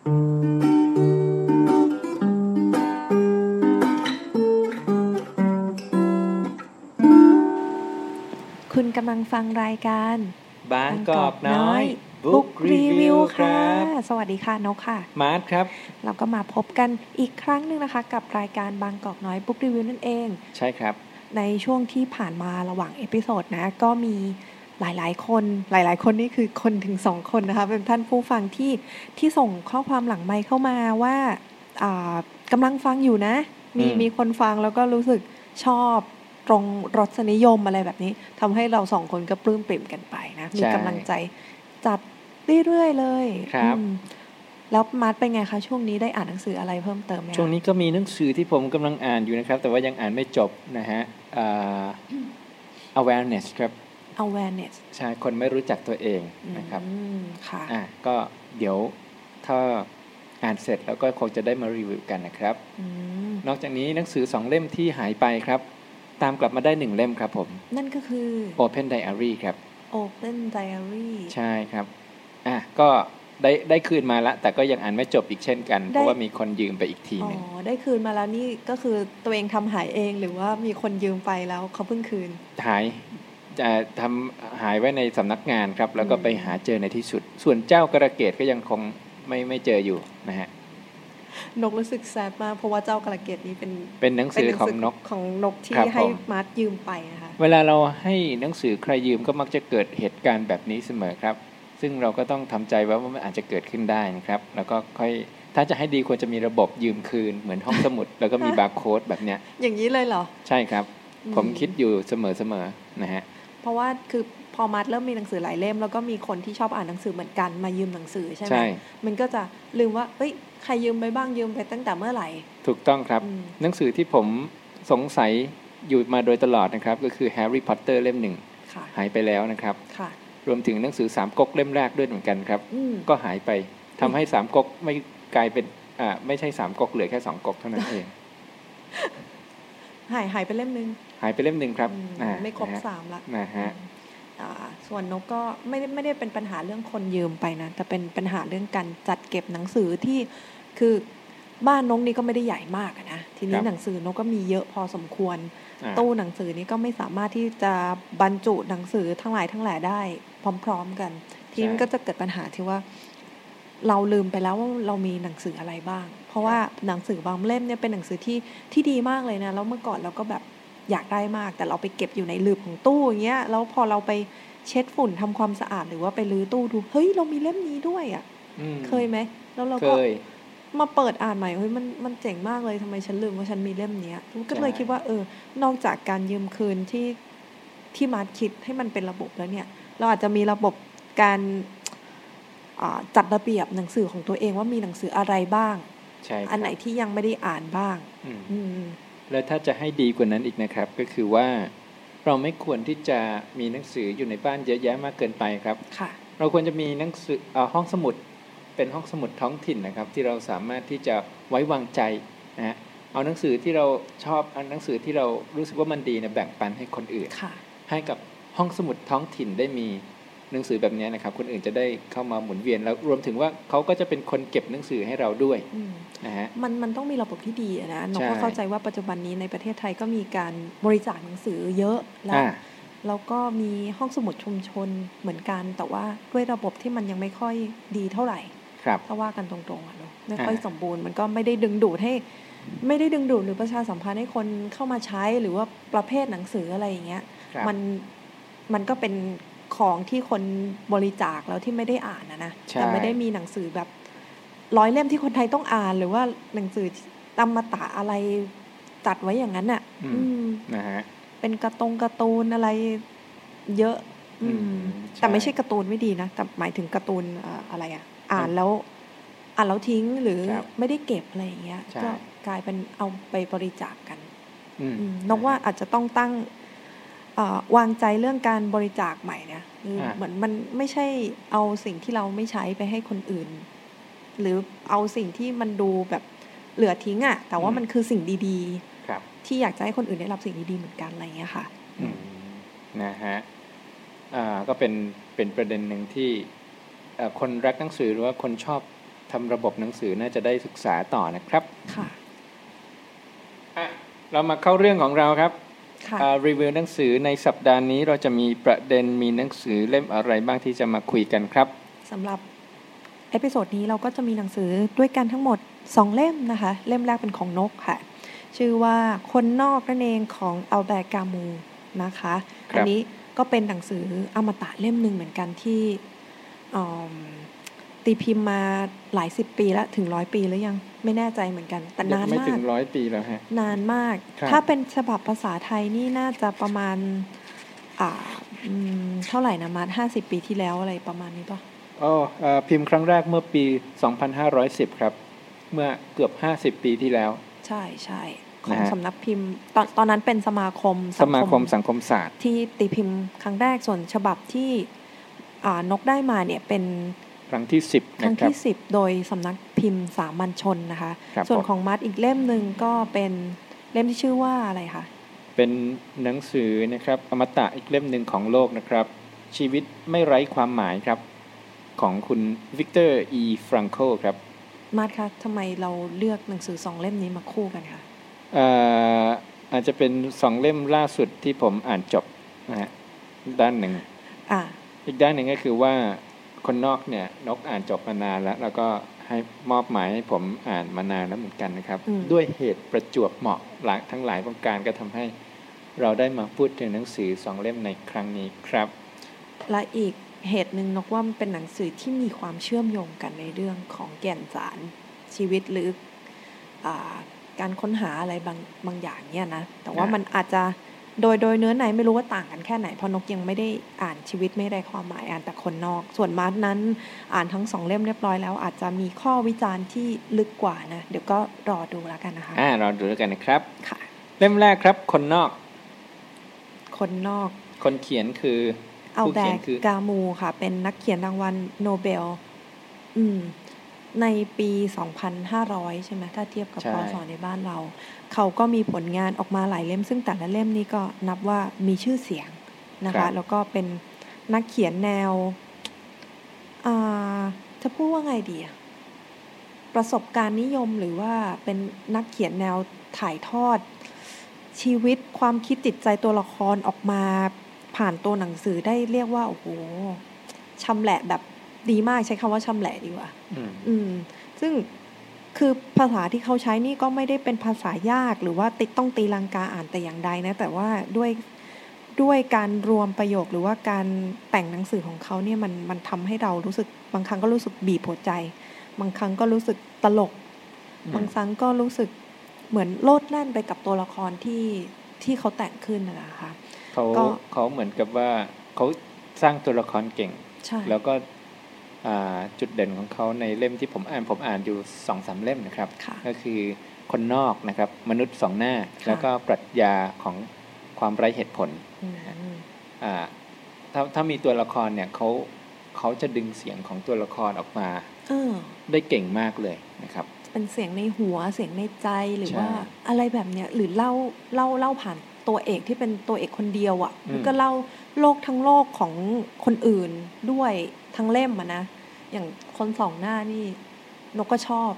คุณกำลังฟังรายการบางกอกน้อย Book Review ครับสวัสดีค่ะนกค่ะ มาร์ทครับ เราก็มาพบกันอีกครั้งหนึ่งนะคะ กับรายการบางกอกน้อย Book Review นั่นเอง ใช่ครับ ในช่วงที่ผ่านมาระหว่าง episode นะ ก็มี หลายๆ คนหลาย ๆ คนนี่คือคนถึงสองคนนะคะเป็นท่านผู้ฟังที่ที่ส่งข้อความหลังไมค์เข้ามาว่าอ่ากำลังฟังอยู่นะ มีอืมมีคนฟังแล้วก็รู้สึกชอบตรงรสนิยมอะไรแบบนี้ทำให้เราสองคนก็ปลื้มปริ่มกันไปนะ มีกำลังใจจัดเรื่อยๆเลยครับอืมแล้วมาร์ทเป็นไงคะช่วงนี้ได้อ่านหนังสืออะไรเพิ่มเติมไหมคะช่วงนี้ก็มีหนังสือที่ผมกำลังอ่านอยู่นะครับ แต่ว่ายังอ่านไม่จบนะฮะอ่า awareness ครับ awareness ใช่ คนไม่รู้จักตัวเองนะครับอืมค่ะอะก็เดี๋ยวถ้าอ่านเสร็จแล้วก็คงจะได้มารีวิวกันนะครับอืมนอกจากนี้หนังสือสองเล่มที่หายไปครับ ตามกลับมาได้หนึ่งเล่มครับผม นั่นก็คือ Open Diary ครับ Open Diary ใช่ครับอะก็ได้ได้คืนมาละแต่ก็ยังอ่านไม่จบอีกเช่นกัน เพได้ราะว่ามีคนยืมไปอีกทีอ๋อหนึ่งได้คืนมาแล้วนี่ก็คือตัวเองทำหายเองหรือว่ามีคนยืมไปแล้วเขาเพิ่งคืนหาย จะทำหายไว้ในสำนักงานครับ แล้วก็อืมไปหาเจอในที่สุด ส่วนเจ้ากระเกตก็ยังคงไม่ไม่เจออยู่นะฮะนกรู้สึกแซดมากเพราะว่าเจ้ากระเกตนี้เป็นเป็นหนังสือของนกของนกที่ครับให้ผมมาร์ทยืมไปนะคะเวลาเราให้หนังสือใครยืมก็มักจะเกิดเหตุการณ์แบบนี้เสมอครับ ซึ่งเราก็ต้องทำใจไว้ว่ามันอาจจะเกิดขึ้นได้นะครับ แล้วก็ค่อยถ้าจะให้ดีควรจะมีระบบยืมคืนเหมือนห้องสมุด แล้วก็มีบาร์โค้ดแบบเนี้ยอย่างนี้เลยเหรอ ใช่ครับอืมผมคิดอยู่เสมอเสมอนะฮะ เพราะว่าคือพอมาร์ทเริ่มมีหนังสือหลายเล่ม แล้วก็มีคนที่ชอบอ่านหนังสือเหมือนกันมายืมหนังสือใช่ไหมใช่มันก็จะลืมว่าเอ้ยใครยืมไปบ้างยืมไปตั้งแต่เมื่อไหร่ ถูกต้องครับอืมหนังสือที่ผมสงสัยอยู่มาโดยตลอดนะครับ ก็คือแฮร์รี่พอตเตอร์เล่มหนึ่งค่ะหายไปแล้วนะครับค่ะรวมถึงหนังสือสามก๊กเล่มแรกด้วยเหมือนกันครับอืมก็หายไปทำให้สามก๊กไม่กลายเป็นอ่าไม่ใช่สามก๊กเหลือแค่สองก๊กเท่านั้นเองหายหายไปเล่มนึง หายไปเล่มหนึ่งครับอืมอ่าไม่ครบนะฮะสามละนะฮะอ่าส่วนนกก็ไม่ได้ไม่ได้เป็นปัญหาเรื่องคนยืมไปนะแต่เป็นปัญหาเรื่องการจัดเก็บหนังสือที่คือบ้านนกนี่ก็ไม่ได้ใหญ่มากอะนะ ทีนี้ครับหนังสือนกก็มีเยอะพอสมควรอ่าตู้หนังสือนี่ก็ไม่สามารถที่จะบรรจุหนังสือทั้งหลายทั้งแหล่ได้พร้อม ๆ กัน ทีนี้มันก็จะเกิดปัญหาที่ว่า เราลืมไปแล้วว่าเรามีหนังสืออะไรบ้าง เพราะว่าหนังสือบางเล่มเนี่ยเป็นหนังสือที่ที่ดีมากเลยนะแล้วเมื่อก่อนเราก็แบบ อยากได้มาก แต่เราไปเก็บอยู่ในลืบของตู้อย่างเงี้ยแล้วพอเราไปเช็ดฝุ่นทำความสะอาดหรือว่าไปรื้อตู้ดูเฮ้ยเรามีเล่มนี้ด้วยอะอืมเคยไหมแล้วเราเคก็ยมาเปิดอ่านใหม่เฮ้ยมันมันเจ๋งมากเลยทำไมฉันลืมว่าฉันมีเล่มเนี้ยก็เลยใช่คิดว่า เออ นอกจากการยืมคืนที่ที่มาร์ทคิดให้มันเป็นระบบแล้วเนี่ย เราอาจจะมีระบบการอ่าจัดระเบียบหนังสือของตัวเองว่ามีหนังสืออะไรบ้างใช่ครับอันไหนที่ยังไม่ได้อ่านบ้าง อืมอืม แล้วถ้าจะให้ดีกว่านั้นอีกนะครับ ก็คือว่าเราไม่ควรที่จะมีหนังสืออยู่ในบ้านเยอะแยะมากเกินไปครับค่ะเราควรจะมีหนังสือเออห้องสมุดเป็นห้องสมุดท้องถิ่นนะครับ ที่เราสามารถที่จะไว้วางใจนะฮะเอาหนังสือที่เราชอบเอาหนังสือที่เรารู้สึกว่ามันดีเนี่ยแบ่งปันให้คนอื่นค่ะให้กับห้องสมุดท้องถิ่นได้มี หนังสือแบบนี้นะครับ คนอื่นจะได้เข้ามาหมุนเวียนแล้วรวมถึงว่าเขาก็จะเป็นคนเก็บหนังสือให้เราด้วยอืมนะฮะมันมันต้องมีระบบที่ดีอะนะนกใช่ก็เข้าใจว่าปัจจุบันนี้ในประเทศไทยก็มีการบริจาคหนังสือเยอะแล้วอ่าแล้วก็มีห้องสมุดชุมชนเหมือนกัน แต่ว่าด้วยระบบที่มันยังไม่ค่อยดีเท่าไหร่ครับถ้าว่ากันตรงๆอะเนาะไม่ค่อยอ่าสมบูรณ์มันก็ไม่ได้ดึงดูดให้ไม่ได้ดึงดูดหรือประชาสัมพันธ์ให้คนเข้ามาใช้หรือว่าประเภทหนังสืออะไรอย่างเงี้ยครับมันมันก็เป็น ของที่คนบริจาคแล้วที่ไม่ได้อ่านนะนะใช่แต่ไม่ได้มีหนังสือแบบร้อยเล่มที่คนไทยต้องอ่านหรือว่าหนังสือตำมาตะอะไรจัดไว้อย่างนั้นอะอืมอืมนะฮะเป็นการะตงการ์ตูนอะไรเยอะ อืมอืมแต่ไม่ใช่ใช่การ์ตูนไม่ดีนะแต่หมายถึงการ์ตูนเอ่ออะไรอะ อ่านครับแล้วอ่านแล้วทิ้งหรือครับไม่ได้เก็บอะไรอย่างเงี้ยใช่ก็กลายเป็นเอาไปบริจาคกันอืมอืมนกว่าอาจจะต้องตั้งเอ่อ วางใจเรื่องการบริจาคใหม่เนี่ยคืออาเหมือนมันไม่ใช่เอาสิ่งที่เราไม่ใช้ไปให้คนอื่น หรือเอาสิ่งที่มันดูแบบเหลือทิ้งอะ่ะ แต่ว่าอืมมันคือสิ่งดีครับๆที่อยากจะให้คนอื่นได้รับสิ่งดีๆเหมือนกันอะไรอย่างเงี้ยค่ะอืมนะฮะอ่าก็เป็นเป็นประเด็นหนึ่งที่เอ่อคนรักหนังสือหรือว่าคนชอบทำระบบหนังสือน่าจะได้ศึกษาต่อนะครับ ค่ะอะเรามาเข้าเรื่องของเราครับค่ะอ่า รีวิวหนังสือในสัปดาห์นี้เราจะมีประเด็นมีหนังสือเล่มอะไรบ้างที่จะมาคุยกันครับสำหรับ episode นี้เราก็จะมีหนังสือด้วยกันทั้งหมด 2 เล่มนะคะ เล่มแรกเป็นของนกค่ะ ชื่อว่าคนนอกนั่นเองของอัลแบร์กามูนะคะครับอันนี้ก็เป็นหนังสืออมตะเล่มหนึ่งเหมือนกันที่อืมตีพิมพ์มาหลายสิบปีแล้วถึงร้อยปีแล้วยัง ไม่แน่ใจเหมือนกันแต่นานไม่มาถึกงร้อยปีแล้วฮะนานมากครับถ้าเป็นฉบับภาษาไทยนี่น่าจะประมาณ อ่าอืมเท่าไหร่นะมาห้าสิบปีที่แล้วอะไรประมาณนี้ปะอ๋อเอ่อพิมพ์ครั้งแรกเมื่อปี 2510 ครับ เมื่อเกือบ 50 ปีที่แล้ว ใช่ใช่ขอนะงฮะสำนักพิมพ์ตอนตอนนั้นเป็นสมาคมสมาคมสังคมศาสตร์ ที่ตีพิมพ์ครั้งแรกส่วนฉบับที่อ่านกได้มาเนี่ยเป็น ครั้งที่ 10 ครั้นะงครับที่สิบโดยสำนักพิมพ์สามัญชนนะคะครับส่วนผมของมัดอีกเล่มหนึ่งก็เป็นเล่มที่ชื่อว่าอะไรคะ เป็นหนังสือนะครับอมตะอีกเล่มหนึ่งของโลกนะครับ ชีวิตไม่ไร้ความหมายครับ ของคุณวิกเตอร์อีฟรังเคิลครับมาร์ทคะทำไมเราเลือกหนังสือสองเล่มนี้มาคู่กันคะเอ่ออาจจะเป็นสองเล่มล่าสุดที่ผมอ่านจบนะฮะด้านหนึ่งอ่าอีกด้านหนึ่งก็คือว่า คนนอกเนี่ยนกอ่านจบมานานแล้ว แล้วก็ให้มอบหมายให้ผมอ่านมานานแล้วเหมือนกันนะครับอืมด้วยเหตุประจวบเหมาะหลายทั้งหลายประการก็ทำให้เราได้มาพูดถึงหนังสือสองเล่มในครั้งนี้ครับ และอีกเหตุหนึ่งนกว่ามันเป็นหนังสือที่มีความเชื่อมโยงกันในเรื่องของแก่นสารชีวิตหรืออาการค้นหาอะไรบางบางอย่างเนี่ยนะแต่ว่าอ่ามัมันอาจจะ โดยโดยเนื้อในไม่รู้ว่าต่างกันแค่ไหนเพราะนกยังไม่ได้อ่านชีวิตไม่ได้ความหมายอ่านแต่คนนอก ส่วนมาร์ทนั้นอ่านทั้งสองเล่มเรียบร้อยแล้ว อาจจะมีข้อวิจารณ์ที่ลึกกว่านะเดี๋ยวก็รอดูแล้วกันนะคะอ่าเราดูแล้วกันนะครับค่ะ เล่มแรกครับ คนนอก คนนอก คนเขียนคือเอาผู้แบเขียนกคือกามูค่ะ เป็นนักเขียนรางวัลโนเบล อืม ในปี 2,500 ใช่ไหมถ้าเทียบกับใช่พศในบ้านเรา เขาก็มีผลงานออกมาหลายเล่ม ซึ่งแต่ละเล่มนี้ก็นับว่ามีชื่อเสียงนะคะ แล้วก็เป็นนักเขียนแนวอ่าจะพูดว่าไงดีอะประสบการณ์นิยมหรือว่าเป็นนักเขียนแนวถ่ายทอด ชีวิตความคิดจิตใจตัวละครออกมาผ่านตัวหนังสือได้เรียกว่าโอ้โหชำแหละแบบ ดีมากใช้คำว่าชำแหละดีกว่าอืมอืม ซึ่งคือภาษาที่เขาใช้นี่ก็ไม่ได้เป็นภาษายากหรือว่าติดต้องตีลังกาอ่านแต่อย่างใดนะ แต่ว่าด้วยด้วยการรวมประโยคหรือว่าการแต่งหนังสือของเขาเนี่ยมันมันทำให้เรารู้สึก บางครั้งก็รู้สึกบีบหัวใจ บางครั้งก็รู้สึกตลกอืมบางครั้งก็รู้สึกเหมือนโลดแล่นไปกับตัวละครที่ที่เขาแต่งขึ้นนะนะคะเขาก็เขาเหมือนกับว่าเขาสร้างตัวละครเก่งใช่แล้วก็อ่า จุดเด่นของเขาในเล่มที่ผมอ่านผมอ่านอยู่สองสามเล่มนะครับค่ะก็คือคนนอกนะครับ มนุษย์สองหน้าค่ะแล้วก็ปรัชญาของความไร้เหตุผลอืมอ่าถ้าถ้ามีตัวละครเนี่ยเขาเขาจะดึงเสียงของตัวละครออกมาเออได้เก่งมากเลยนะครับ เป็นเสียงในหัวเสียงในใจหรือใช่ว่าอะไรแบบเนี้ยหรือเล่าเล่าเล่าผ่านตัวเอกที่เป็นตัวเอกคนเดียวอะ่ะอืมแล้วก็เล่าโลกทั้งโลกของคนอื่นด้วย ทั้งเล่มอะนะ อย่างคนสองหน้านี่นกก็ชอบ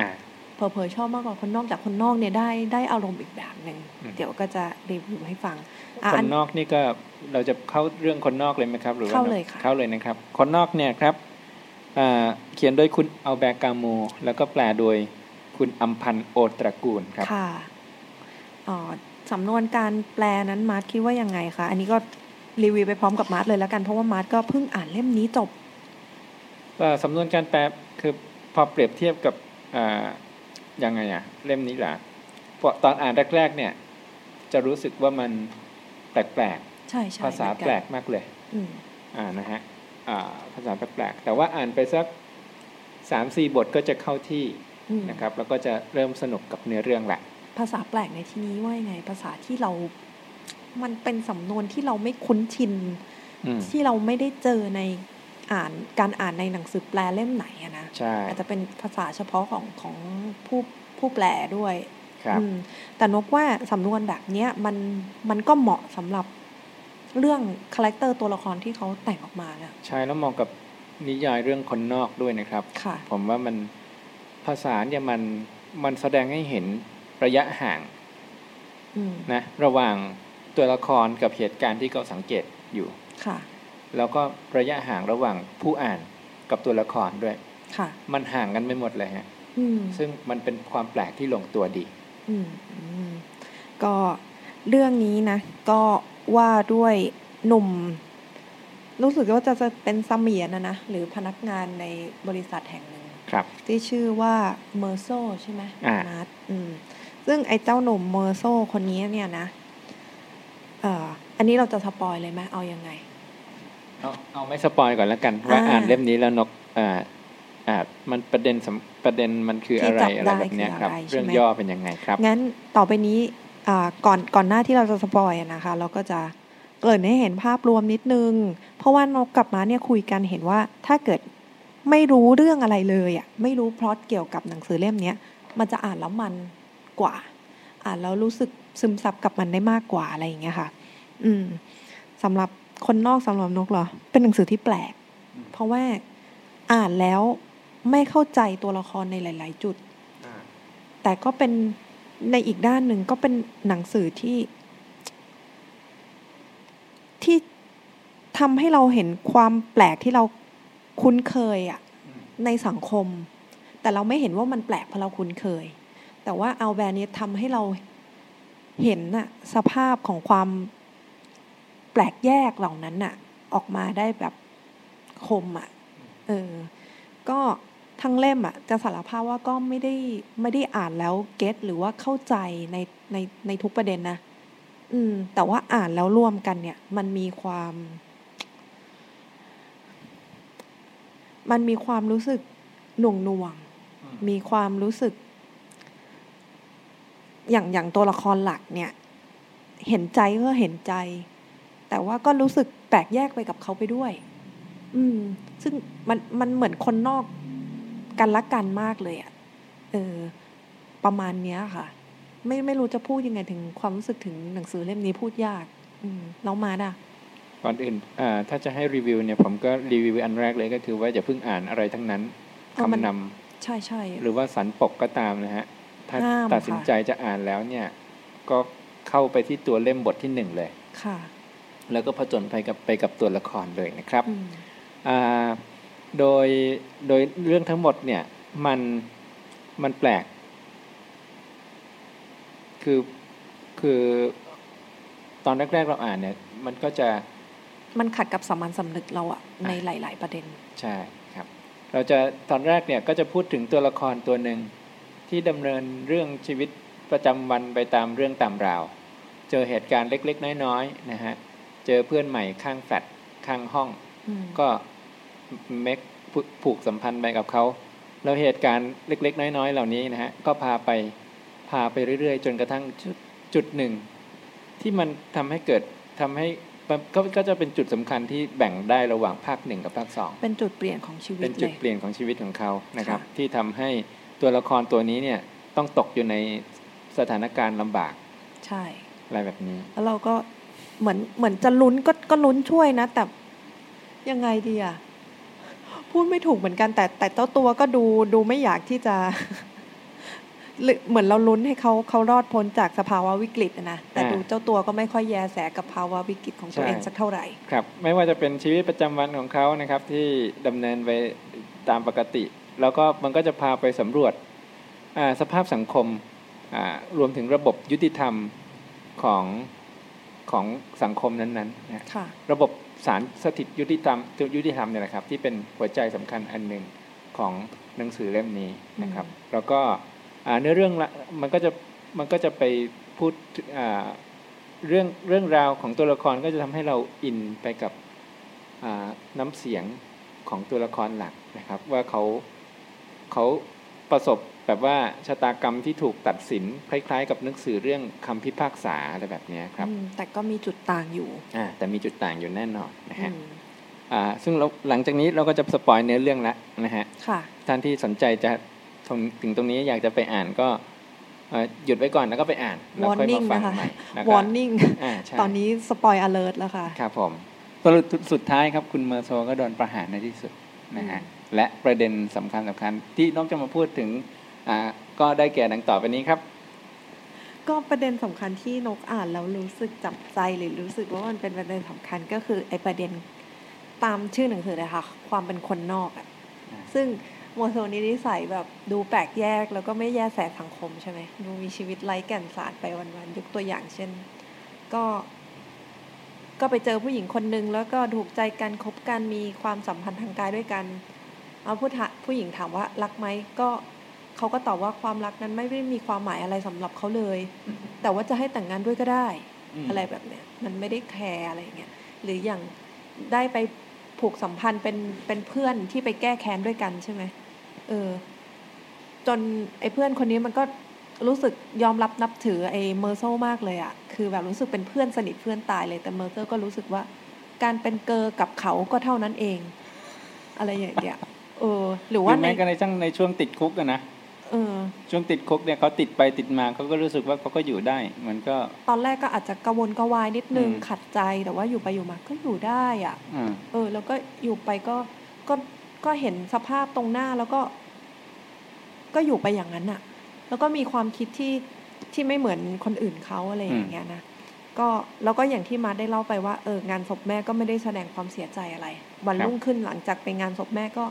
อ่าเผลอๆชอบมากกว่าคนนอกแต่คนนอกเนี่ยได้ได้อารมณ์อีกแบบหนึ่งอืมเดี๋ยวก็จะรีวิวให้ฟังอะคอันนอกนี่ก็เราจะเข้าเรื่องคนนอกเลยไหมครับ หรือว่าเข้าเลยค่ะเข้าเลยนะครับ คนนอกเนี่ยครับอ่าเขียนโดยคุณอัลแบร์กามู แล้วก็แปลโดยคุณอัมพันธ์โอตระกูลครับค่ะอ๋อสำนวนการแปลนั้นมาร์ทคิดว่ายังไงคะอันนี้ก็รีวิวไปพร้อมกับมาร์ทเลยแล้วกันเพราะว่ามาร์ทก็เพิ่งอ่านเล่มนี้จบเอ่อ สำนวนการแปลคือพอเปรียบเทียบกับอ่ายังไงอะเล่มนี้แหละพอตอนอ่านแรกๆเนี่ย จะรู้สึกว่ามันแปลกใช่ใช่ๆภาษาเหมือนนแปลกมากเลยอืมอ่านะฮะอ่าภาษาแปลกๆแต่ว่าอ่านไปสักสามสี่บทก็จะเข้าที่อืมนะครับ แล้วก็จะเริ่มสนุกกับเนื้อเรื่องแหละ ภาษาแปลกในที่นี้ว่ายังไง ภาษาที่เรา มันเป็นสำนวนที่เราไม่คุ้นชินอืมที่เราไม่ได้เจอใน อ่านการอ่านในหนังสือแปลเล่มไหนอะนะใช่อาจจะเป็นภาษาเฉพาะของของผู้ผู้แปลด้วยครับอืมแต่นกว่าสำนวนแบบเนี้ยมันมันก็เหมาะสำหรับเรื่อง character ตัวละครที่เขาแต่งออกมานะใช่แล้วมองกับนิยายเรื่องคนนอกด้วยนะครับค่ะผมว่ามันภาษาเนี่ยมันมันแสดงให้เห็นระยะห่างอืมนะระหว่างตัวละครกับเหตุการณ์ที่เขาสังเกตอยู่ค่ะ แล้วก็ระยะห่างระหว่างผู้อ่านกับตัวละครด้วยค่ะมันห่างกันไม่หมดเลยฮะอืมซึ่งมันเป็นความแปลกที่ลงตัวดีอืมอืมก็เรื่องนี้นะ ก็ว่าด้วยหนุ่ม รู้สึกว่าจะจะเป็นเสมียนนะนะ หรือพนักงานในบริษัทแห่งหนึ่งครับที่ชื่อว่าเมอร์โซใช่ไหมอ่านัดอืมซึ่งไอ้เจ้าหนุ่มเมอร์โซคนนี้เนี่ยนะเอ่ออันนี้เราจะ spoil เลยไหมเอายังไง เอาเอาไม่ spoil ก่อนแล้วกันว่าอ่าอ่านเล่มนี้แล้วนกอ่าอ่ามันประเด็นสำประเด็นมันคือที่อะไรจับอะไรได้แบบเนี้ยคือครับอะไรใช่ไหมเรื่องย่อเป็นยังไงครับ งั้นต่อไปนี้อ่าก่อนก่อนหน้าที่เราจะ spoil อะนะคะ เราก็จะเกริ่นให้เห็นภาพรวมนิดนึง เพราะว่านกกับมาร์ทเนี่ยคุยกันเห็นว่าถ้าเกิดไม่รู้เรื่องอะไรเลยอะไม่รู้พล็อตเกี่ยวกับหนังสือเล่มเนี้ยมันจะอ่านแล้วมันกว่า อ่านแล้วรู้สึกซึมซับกับมันได้มากกว่าอะไรอย่างเงี้ยค่ะ อืมสำหรับ คนนอกสำหรับนกเหรอ เป็นหนังสือที่แปลก เพราะว่าอ่านแล้วไม่เข้าใจตัวละครในหลาย ๆ จุด แต่ก็เป็นในอีกด้านหนึ่งก็เป็นหนังสือที่ ที่ทำให้เราเห็นความแปลกที่เราคุ้นเคยอะในสังคม แต่เราไม่เห็นว่ามันแปลกเพราะเราคุ้นเคย แต่ว่าเอาแบรนด์นี้ทำให้เราเห็นน่ะสภาพของความ ลกแยกเหล่านั้นน่ะออกมาได้แบบคมอะเออ ก็ทั้งเล่มอะจะสารภาพว่าก็ไม่ได้ไม่ได้อ่านแล้วเก็ตหรือว่าเข้าใจในในในทุกประเด็นนะ อืม แต่ว่าอ่านแล้วรวมกันเนี่ย มันมีความ มันมีความรู้สึกหน่วงหน่วงๆมีความรู้สึก อย่างอย่างตัวละครหลักเนี่ย เห็นใจก็เห็นใจ แต่ว่าก็รู้สึกแปลกแยกไปกับเขาไปด้วย อืม ซึ่งมันมันเหมือนคนนอกกันละกันมากเลยอะ่ะ เออ ประมาณเนี้ยค่ะ ไม่ไม่รู้จะพูดยังไงถึงความรู้สึกถึงหนังสือเล่มนี้พูดยาก อืมแล้วมาด่ะก่อนอื่นอ่าถ้าจะให้รีวิวเนี่ยผมก็รีวิวอันแรกเลยก็คือว่าอย่าเพิ่งอ่านอะไรทั้งนั้นเออมันคำนำใช่ใช่หรือว่าสันปกก็ตามนะฮะ ถ้าห้ามตัดสินค่ะใจจะอ่านแล้วเนี่ย ก็เข้าไปที่ตัวเล่มบทที่หนึ่งเลย ค่ะ แล้วก็ผจญไปกับไปกับตัวละครเลยนะครับอืมอ่าโดยโดยเรื่องทั้งหมดเนี่ยมันมันแปลก คือคือตอนแรกๆเราอ่านเนี่ยมันก็จะมันขัดกับสามัญสำนึกเราอะในหลาย ๆ ประเด็น ใช่ครับ เราจะตอนแรกเนี่ยก็จะพูดถึงตัวละครตัวหนึ่งที่ดำเนินเรื่องชีวิตประจำวันไปตามเรื่องตามราว เจอเหตุการณ์เล็ก ๆ น้อยๆนะฮะ เจอเพื่อนใหม่ข้างแฟลตข้างห้องอืมก็เมคผูกสัมพันธ์ไปกับเขาแล้วเหตุการณ์เล็ก ๆ น้อย ๆ เหล่านี้นะฮะก็พาไปพาไปเรื่อย ๆ จนกระทั่งจุดจุดหนึ่ง ที่มันทำให้เกิดทำให้ก็ก็จะเป็นจุดสำคัญที่แบ่งได้ระหว่างภาคหนึ่งกับภาคสองเป็นจุดเปลี่ยนของชีวิตเป็นเลจุดยเปลี่ยนของชีวิตของเขานะครับค่ะที่ทำให้ตัวละครตัวนี้เนี่ยต้องตกอยู่ในสถานการณ์ลำบาก ใช่อะไรแบบนี้ แล้วเราก็ เหมือนเหมือนจะลุ้นก็ก็ลุ้นช่วยนะ แต่ยังไงดีอะพูดไม่ถูกเหมือนกันแต่แต่เจ้าตัวก็ดูดูไม่อยากที่จะหรือเหมือนเราลุ้นให้เขาเขารอดพ้นจากสภาวะวิกฤตอะนะแต่อ่าดูเจ้าตัวก็ไม่ค่อยแยแสกับภาวะวิกฤตของตัวใช่เองสักเท่าไหร่ครับ ไม่ว่าจะเป็นชีวิตประจำวันของเขานะครับ ที่ดำเนินไปตามปกติ แล้วก็มันก็จะพาไปสำรวจอ่าสภาพสังคมอ่ารวมถึงระบบยุติธรรมของ ของสังคมนั้นๆนะค่ะระบบสารสถิตยุติธรรมยุติธรรมเนี่ยนะครับ ที่เป็นหัวใจสำคัญอันหนึ่งของหนังสือเล่มนี้นะครับ แล้วก็อ่าเนื้อเรื่องละมันก็จะมันก็จะไปพูดอ่าเรื่องเรื่องราวของตัวละครก็จะทำให้เราอินไปกับอ่าน้ำเสียงของตัวละครหลักนะครับ ว่าเขาเขาประสบ แบบว่าชะตากรรมที่ถูกตัดสินคล้าย ๆ กับหนังสือเรื่องคำพิพากษาอะไรแบบเนี้ยครับอืมแต่ก็มีจุดต่างอยู่อ่าแต่มีจุดต่างอยู่แน่นอนนะฮะอืมอ่าซึ่งเราหลังจากนี้เราก็จะสปอยเนื้อเรื่องแล้วนะฮะค่ะท่านที่สนใจจะถึงถึงตรงนี้อยากจะไปอ่านก็เอ่อหยุดไว้ก่อนแล้วก็ไปอ่านแล้วค่อยมา warning ฟังนะคะใหม่แล้วก็ warning อ่าใช่ตอนนี้สปอยอ alert แล้วค่ะครับผมสรุปสุดท้ายครับคุณเมอร์โซก็โดนประหารในที่สุดนะฮะอืมและประเด็นสำคัญสำคัญที่น้องจะมาพูดถึง อ่าก็ได้แก่ดังต่อไปนี้ครับ ก็ประเด็นสำคัญที่นกอ่านแล้วรู้สึกจับใจหรือรู้สึกว่ามันเป็นประเด็นสำคัญก็คือไอ้ประเด็นตามชื่อหนังสือเลยค่ะ ความเป็นคนนอกอะอ่าซึ่งโมโซนี้นิสัยแบบดูแปลกแยกแล้วก็ไม่แยแสสังคมใช่ไหมดูมีชีวิตไร้แก่นสารไปวันๆยกตัวอย่างเช่น ก็ก็ไปเจอผู้หญิงคนหนึ่งแล้วก็ถูกใจกันคบกันมีความสัมพันธ์ทางกายด้วยกัน เอาผู้ถาผู้หญิงถามว่ารักไหมก็ เขาก็ตอบว่าความรักนั้นไม่ได้มีความหมายอะไรสำหรับเขาเลย แต่ว่าจะให้แต่งงานด้วยก็ได้อืมอะไรแบบเนี้ยมันไม่ได้แคร์อะไรเงี้ยหรืออย่างได้ไปผูกสัมพันธ์เป็นเป็นเพื่อนที่ไปแก้แค้นด้วยกันใช่ไหมเออ จนไอ้เพื่อนคนนี้มันก็รู้สึกยอมรับนับถือไอ้เมอร์โซมากเลยอะคือแบบรู้สึกเป็นเพื่อนสนิทเพื่อนตายเลยแต่เมอร์โซก็รู้สึกว่า การเป็นเกลอกับเขาก็เท่านั้นเอง อะไรอย่างเงี้ยเออ หรือว่าหรือในแม้กระทั่งในช่วงติดคุกอะนะเออ ช่วงติดคุกเนี่ยเขาติดไปติดมาเขาก็รู้สึกว่าเขาก็อยู่ได้ มันก็ ตอนแรกก็อาจจะกระวนกระวายนิดนึงอืมขัดใจแต่ว่าอยู่ไปอยู่มาก็อยู่ได้อะอ่าเออ แล้วก็อยู่ไปก็ก็ก็เห็นสภาพตรงหน้าแล้วก็ ก็อยู่ไปอย่างนั้นอะ แล้วก็มีความคิดที่ที่ไม่เหมือนคนอื่นเขาอะไรอย่างเงี้ยนะก็แล้วก็อย่างที่มาได้เล่าไปว่าเอองานศพแม่ก็ไม่ได้แสดงความเสียใจอะไร วันรุ่งขึ้นหลังจากไปงานศพแม่ก็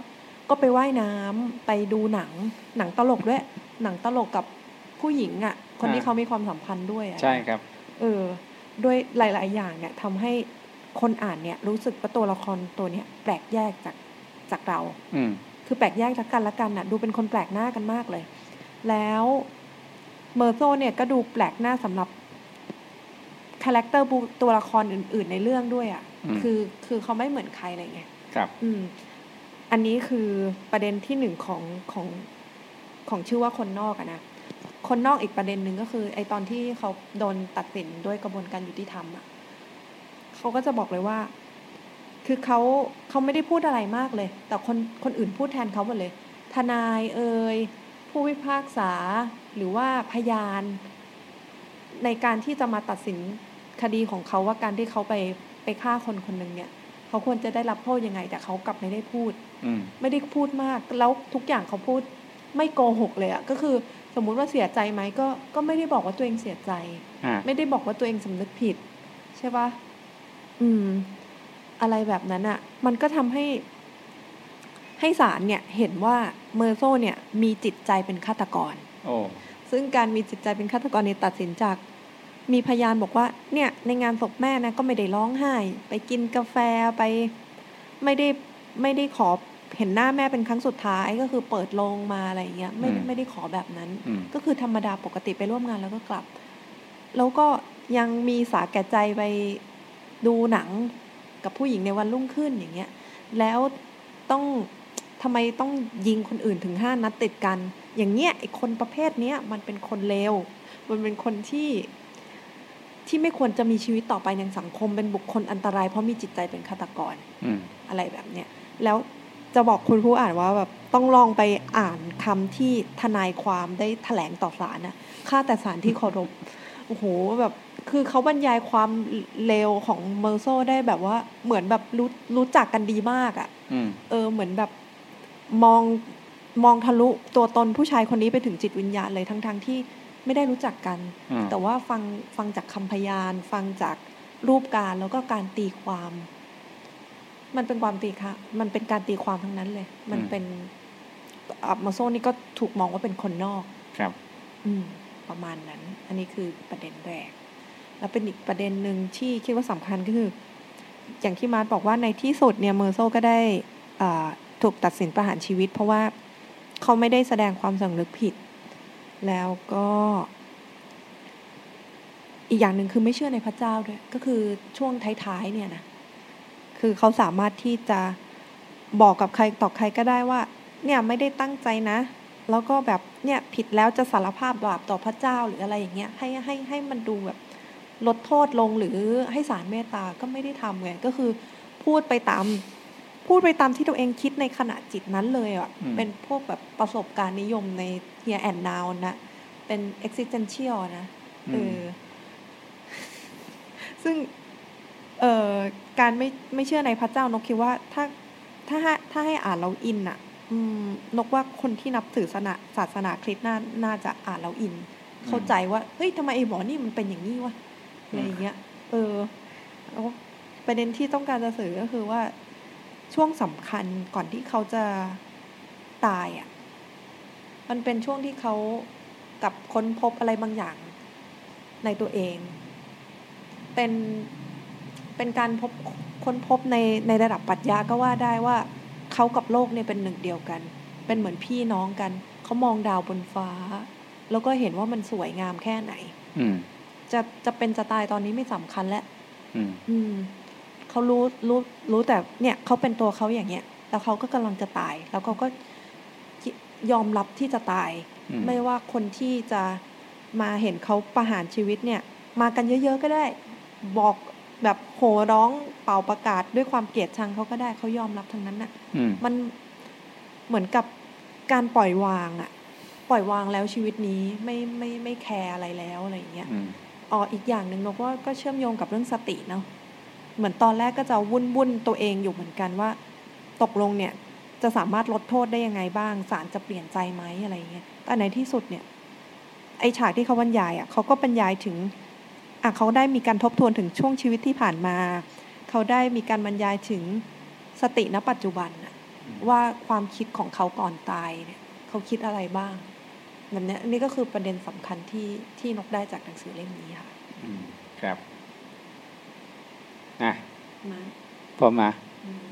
ก็ไปว่ายน้ำไปดูหนังหนังตลกด้วย หนังตลกกับผู้หญิงอะ คนที่เขามีความสัมพันธ์ด้วยอะใช่ครับ เออด้วยหลาย ๆ อย่างเนี่ยทำให้คนอ่านเนี่ยรู้สึกว่าตัวละครตัวเนี้ยแปลกแยกจากจากเรา อืมคือแปลกแยกจากกันและกันน่ะ ดูเป็นคนแปลกหน้ากันมากเลย แล้วเมอร์โซเนี่ยก็ดูแปลกหน้าสำหรับ character ตัวละครอื่น ๆ ในเรื่องด้วยอะ่ะอืมคือคือเขาไม่เหมือนใครอะไรเงี้ยครับ อืม อันนี้คือประเด็นที่หนึ่งของของของชื่อว่าคนนอกอะนะ คนนอกอีกประเด็นหนึ่งก็คือ ไอตอนที่เขาโดนตัดสินด้วยกระบวนการยุติธรรมอะเขาก็จะบอกเลยว่า คือเขาเขาไม่ได้พูดอะไรมากเลย แต่คนคนอื่นพูดแทนเขาหมดเลย ทนายเอ่ยผู้พิพากษาหรือว่าพยาน ในการที่จะมาตัดสินคดีของเขาว่าการที่เขาไปไปฆ่าคนคนหนึ่งเนี่ย เขาควรจะได้รับโทษยังไง แต่เขากลับไม่ได้พูดอืมไม่ได้พูดมาก แล้วทุกอย่างเขาพูดไม่โกหกเลยอะก็คือสมมุติว่าเสียใจไหมก็ก็ไม่ได้บอกว่าตัวเองเสียใจอ่าไม่ได้บอกว่าตัวเองสำนึกผิด ใช่ปะอืม อะไรแบบนั้นอะมันก็ทำให้ ให้ศาลเนี่ย เห็นว่าเมอร์โซเนี่ย มีจิตใจเป็นฆาตกร โอ้ซึ่งการมีจิตใจเป็นฆาตกรเนี่ยตัดสินจาก มีพยานบอกว่าเนี่ยในงานศพแม่นะก็ไม่ได้ร้องไห้ ไปกินกาแฟไปไม่ได้ไม่ได้ขอเห็นหน้าแม่เป็นครั้งสุดท้ายก็คือเปิดโลงมาอะไรอย่างเงี้ยไม่อืมไม่ได้ขอแบบนั้นอืมก็คือธรรมดาปกติไปร่วมงานแล้วก็กลับ แล้วก็ยังมีสาแก่ใจไปดูหนังกับผู้หญิงในวันรุ่งขึ้นอย่างเงี้ย แล้วต้องทำไมต้องยิงคนอื่นถึงห้านัดติดกัน อย่างเงี้ยไอคนประเภทเนี้ยมันเป็นคนเลวมันเป็นคนที่ ที่ไม่ควรจะมีชีวิตต่อไปในสังคมเป็นบุคคลอันตราย เพราะมีจิตใจเป็นฆาตกรอืมอะไรแบบเนี้ยแล้วจะบอกคุณผู้อ่านว่าแบบต้องลองไปอ่านคำที่ทนายความได้แถลงต่อศาลนะข้าแต่ศาลที่เคารพโอ้โหแบบคือเขาบรรยายความเลวของเมอร์โซได้แบบว่าเหมือนแบบรู้รู้จักกันดีมากอะ่ะอืมเออเหมือนแบบมองมองทะลุตัวตนผู้ชายคนนี้ไปถึงจิตวิญญาณเลยทั้งๆทที่ ไม่ได้รู้จักกันอืมแต่ว่าฟังฟังจากคำพยาน ฟังจากรูปการแล้วก็การตีความ มันเป็นความตีค่ะ มันเป็นการตีความทั้งนั้นเลย มันเป็นอับมาโซนี่ก็ถูกมองว่าเป็นคนนอก ครับ อืม ประมาณนั้น อันนี้คือประเด็นแรก แล้วเป็นอีกประเด็นหนึ่งที่คิดว่าสำคัญก็คือ อย่างที่มาร์ทบอกว่าในที่สุดเนี่ยเมอร์โซก็ได้อ่าถูกตัดสินประหารชีวิต เพราะว่าเขาไม่ได้แสดงความสำนึกผิด แล้วก็อีกอย่างหนึ่งคือไม่เชื่อในพระเจ้าด้วย ก็คือช่วงท้ายๆเนี่ยนะคือเขาสามารถที่จะบอกกับใครต่อใครก็ได้ว่า เนี่ยไม่ได้ตั้งใจนะ แล้วก็แบบเนี่ยผิดแล้วจะสารภาพบาปต่อพระเจ้าหรืออะไรอย่างเงี้ยให้ให้ให้มันดูแบบลดโทษลงหรือให้ศาลเมตตาก็ไม่ได้ทำไงก็คือพูดไปตาม พูดไปตามที่ตัวเองคิดในขณะจิตนั้นเลยอะอืมเป็นพวกแบบประสบการณ์นิยมใน here and now นะ เป็น existential นะเออซึ่งเอ่อการไม่ไม่เชื่อในพระเจ้านกคิดว่าถ้าถ้าให้ถ้าให้อ่านเราอินอะอืมนกว่าคนที่นับถือศาสนาศาสนาคริสต์น่าน่าจะอ่านแล้วอิน เข้าใจว่าเฮ้ยทำไมไอ้หมอนี่มันเป็นอย่างนี้วะอะไรอย่างเงี้ย เออแล้วประเด็นที่ต้องการจะสื่อก็คือว่า ช่วงสำคัญก่อนที่เขาจะตายอะ มันเป็นช่วงที่เขากับค้นพบอะไรบางอย่างในตัวเอง เป็นเป็นการพบค้นพบในในระดับปรัชญาก็ว่าได้ว่าเขากับโลกเนี่ยเป็นหนึ่งเดียวกัน เป็นเหมือนพี่น้องกัน เขามองดาวบนฟ้า แล้วก็เห็นว่ามันสวยงามแค่ไหนอืมจะจะเป็นจะตายตอนนี้ไม่สำคัญแล้วอืมอืม เขารู้รู้รู้แต่เนี่ยเขาเป็นตัวเขาอย่างเงี้ยแล้วเขาก็กำลังจะตาย แล้วเขาก็ยอมรับที่จะตายอืมไม่ว่าคนที่จะมาเห็นเขาประหารชีวิตเนี่ย มากันเยอะๆก็ได้ บอกแบบโห่ร้องเป่าประกาศด้วยความเกลียดชังเขาก็ได้เขายอมรับทั้งนั้นน่ะอืมมันเหมือนกับการปล่อยวางอะปล่อยวางแล้วชีวิตนี้ไม่ไม่ไม่แคร์อะไรแล้วอะไรอย่างเงี้ยอืมอ๋ออีกอย่างหนึ่งนกว่าก็เชื่อมโยงกับเรื่องสติเนาะ เหมือนตอนแรกก็จะวุ่นวุ่นตัวเองอยู่เหมือนกันว่า ตกลงเนี่ยจะสามารถลดโทษได้ยังไงบ้างศาลจะเปลี่ยนใจไหมอะไรอย่างเงี้ยแต่ในที่สุดเนี่ยไอฉากที่เขาบรรยายอะเขาก็บรรยายถึงอะเขาได้มีการทบทวนถึงช่วงชีวิตที่ผ่านมา เขาได้มีการบรรยายถึงสติณปัจจุบันน่ะว่าความคิดของเขาก่อนตายเนี่ยเขาคิดอะไรบ้างแบบเนี้ยอันนี่ก็คือประเด็นสำคัญที่ที่นกได้จากหนังสือเล่มนี้ค่ะอืมครับ อะมาพอมาอืม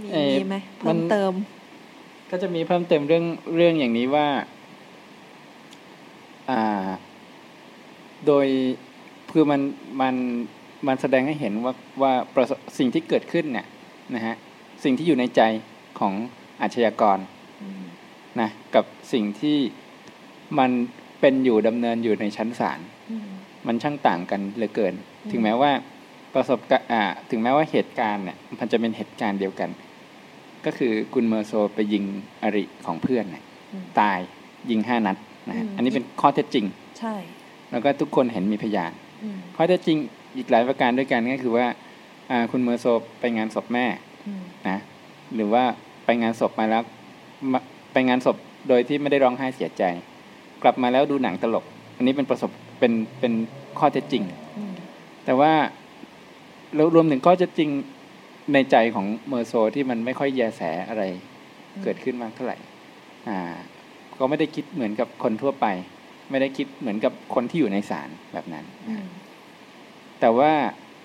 มีเอ่อมีไหมมัเพิ่นมเติม ก็จะมีเพิ่มเติมเรื่องเรื่องอย่างนี้ว่า อ่า โดยคือมันมันมันแสดงให้เห็นว่าว่าประสบสิ่งที่เกิดขึ้นเนี่ยนะฮะสิ่งที่อยู่ในใจของอาชญากรอืมนะกับสิ่งที่มันเป็นอยู่ดำเนินอยู่ในชั้นศาลอืมมันช่างต่างกันเหลือเกินอืมถึงแม้ว่า ประสบการณ์อ่าถึงแม้ว่าเหตุการณ์เนี่ยมันจะเป็นเหตุการณ์เดียวกัน ก็คือคุณเมอร์โซไปยิงอริของเพื่อนเนี่ยอืมตายยิงห้านัดนะฮะอืมอันนี้เป็นข้อเท็จจริง ใช่ แล้วก็ทุกคนเห็นมีพยานอืมข้อเท็จจริงอีกหลายประการด้วยกันก็คือว่าอ่าคุณเมอร์โซไปงานศพแม่อืมนะหรือว่าไปงานศพมาแล้วมาไปงานศพโดยที่ไม่ได้ร้องไห้เสียใจ กลับมาแล้วดูหนังตลก อันนี้เป็นประสบเป็นเป็นข้อเท็จจริงอืมแต่ว่า แล้วรวมถึงข้อเท็จจริงในใจของเมอร์โซที่มันไม่ค่อยแยแสอะไรเกิดขึ้นมากเท่าไหร่ อ่า ก็ไม่ได้คิดเหมือนกับคนทั่วไป ไม่ได้คิดเหมือนกับคนที่อยู่ในศาลแบบนั้นอืมแต่ว่า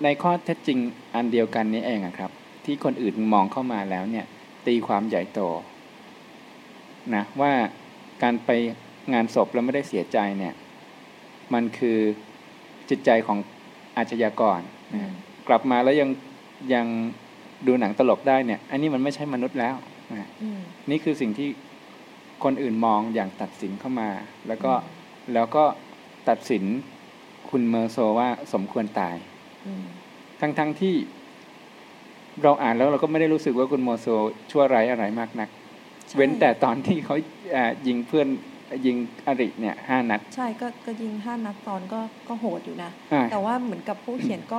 ในข้อเท็จจริงอันเดียวกันนี้เองอะครับ ที่คนอื่นมองเข้ามาแล้วเนี่ย ตีความใหญ่โตนะว่าการไปงานศพแล้วไม่ได้เสียใจเนี่ย มันคือจิตใจของอาชญากรอืนะม กลับมาแล้วยังยังดูหนังตลกได้เนี่ย อันนี้มันไม่ใช่มนุษย์แล้วนะอืมนี่คือสิ่งที่คนอื่นมองอย่างตัดสินเข้ามา แล้วก็แล้วก็ตัดสินคุณเมอร์โซว่าสมควรตายอืมทั้งๆทที่เราอ่านแล้วเราก็ไม่ได้รู้สึกว่าคุณโมโซชั่วร้ายอะไรมากนักใช่เว้นแต่ตอนที่เขาอ่ายิงเพื่อนยิงอริเนี่ยห้านัด ใช่ก็ก็ยิงห้านัดตอนก็ก็โหดอยู่นะอ่าแต่ว่าเหมือนกับผู้เขียนก็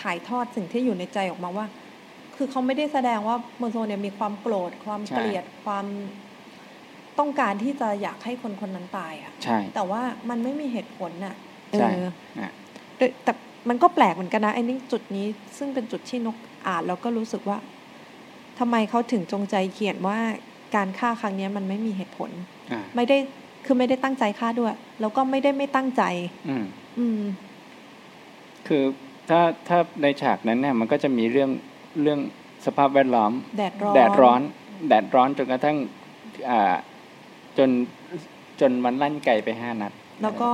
ถ่ายทอดสิ่งที่อยู่ในใจออกมาว่า คือเขาไม่ได้แสดงว่าเมอร์โซเนี่ยมีความโกรธ ความเกลียดความต้องการที่จะอยากให้คนคนนั้นตายอะใช่แต่ว่ามันไม่มีเหตุผลน่ะใช่เอออะแต่แต่มันก็แปลกเหมือนกันนะไอ้นี่จุดนี้ซึ่งเป็นจุดที่นกอ่านแล้วก็รู้สึกว่าทำไมเขาถึงจงใจเขียนว่าการฆ่าครั้งเนี้ยมันไม่มีเหตุผลอ่าไม่ได้คือไม่ได้ตั้งใจฆ่าด้วย แล้วก็ไม่ได้ไม่ตั้งใจ อืมอืมคือ ถ้าถ้าในฉากนั้นเนี่ยมันก็จะมีเรื่องเรื่องสภาพแวดล้อม แดดร้อนแดดร้อนแดดร้อนจนกระทั่งอ่าจนจนมันลั่นไกลไปห้านัด แล้วก็